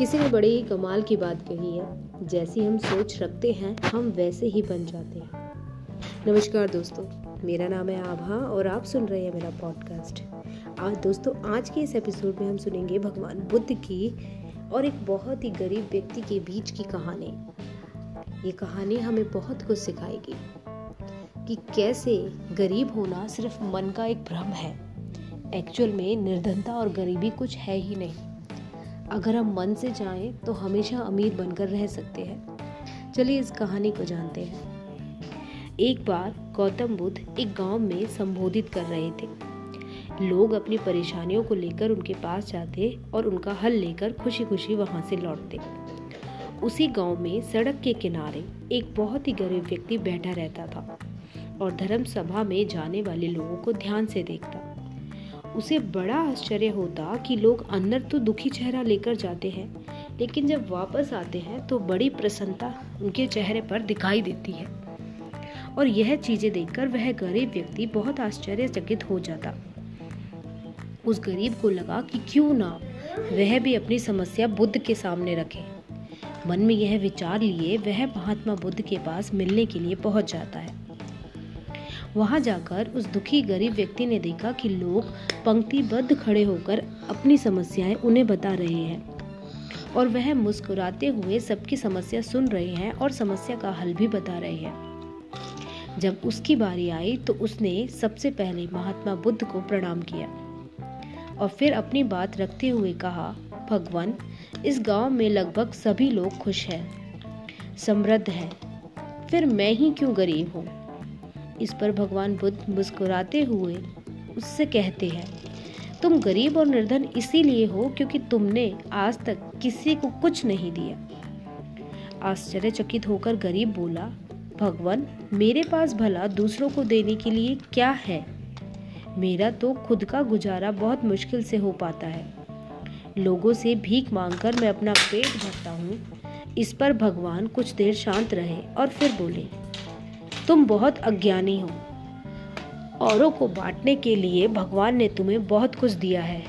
किसी ने बड़ी ही कमाल की बात कही है। जैसी हम सोच रखते हैं, हम वैसे ही बन जाते हैं। नमस्कार दोस्तों, मेरा नाम है आभा और आप सुन रहे हैं मेरा पॉडकास्ट आज दोस्तों, आज के इस एपिसोड में हम सुनेंगे भगवान बुद्ध की और एक बहुत ही गरीब व्यक्ति के बीच की कहानी। ये कहानी हमें बहुत कुछ सिखाएगी कि कैसे गरीब होना सिर्फ़ मन का एक भ्रम है। एक्चुअल में निर्धनता और गरीबी कुछ है ही नहीं। अगर हम मन से चाहें तो हमेशा अमीर बनकर रह सकते हैं। चलिए इस कहानी को जानते हैं। एक बार गौतम बुद्ध एक गाँव में संबोधित कर रहे थे। लोग अपनी परेशानियों को लेकर उनके पास जाते और उनका हल लेकर खुशी खुशी वहाँ से लौटते। उसी गाँव में सड़क के किनारे एक बहुत ही गरीब व्यक्ति बैठा रहता था और धर्म सभा में जाने वाले लोगों को ध्यान से देखता। उसे बड़ा आश्चर्य होता कि लोग अंदर तो दुखी चेहरा लेकर जाते हैं, लेकिन जब वापस आते हैं तो बड़ी प्रसन्नता उनके चेहरे पर दिखाई देती है। और यह चीज़ें देखकर वह गरीब व्यक्ति बहुत आश्चर्यचकित हो जाता। उस गरीब को लगा कि क्यों ना वह भी अपनी समस्या बुद्ध के सामने रखे। मन में यह विचार लिए वह महात्मा बुद्ध के पास मिलने के लिए पहुँच जाता है। वहाँ जाकर उस दुखी गरीब व्यक्ति ने देखा कि लोग पंक्तिबद्ध खड़े होकर अपनी समस्याएँ उन्हें बता रहे हैं और वह मुस्कुराते हुए सबकी समस्या सुन रहे हैं और समस्या का हल भी बता रहे हैं। जब उसकी बारी आई तो उसने सबसे पहले महात्मा बुद्ध को प्रणाम किया और फिर अपनी बात रखते हुए कहा, भगवान, इस गाँव में लगभग सभी लोग खुश हैं, समृद्ध हैं। फिर मैं ही क्यों गरीब हूँ? इस पर भगवान बुद्ध मुस्कुराते हुए उससे कहते हैं, तुम गरीब और निर्धन इसीलिए हो क्योंकि तुमने आज तक किसी को कुछ नहीं दिया। आश्चर्यचकित होकर गरीब बोला, भगवान, मेरे पास भला दूसरों को देने के लिए क्या है? मेरा तो खुद का गुजारा बहुत मुश्किल से हो पाता है। लोगों से भीख मांगकर मैं अपना पेट भरता हूँ। इस पर भगवान कुछ देर शांत रहे और फिर बोले तुम बहुत अज्ञानी हो। औरों को बांटने के लिए भगवान ने तुम्हें बहुत कुछ दिया है।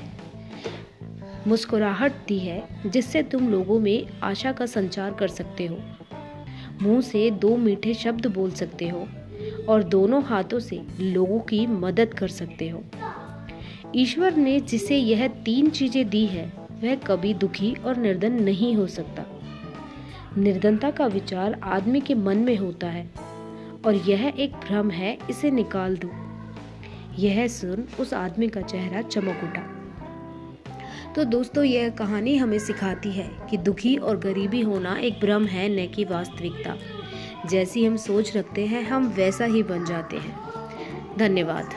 मुस्कुराहट दी है, जिससे तुम लोगों में आशा का संचार कर सकते हो। मुँह से दो मीठे शब्द बोल सकते हो और दोनों हाथों से लोगों की मदद कर सकते हो। ईश्वर ने जिसे यह तीन चीज़ें दी है, वह कभी दुखी और निर्धन नहीं हो सकता। निर्धनता का विचार आदमी के मन में होता है। और यह एक भ्रम है, इसे निकाल दो। यह सुन उस आदमी का चेहरा चमक उठा। तो दोस्तों, यह कहानी हमें सिखाती है कि दुखी और गरीबी होना एक भ्रम है, न कि वास्तविकता। जैसी हम सोच रखते हैं, हम वैसा ही बन जाते हैं। धन्यवाद।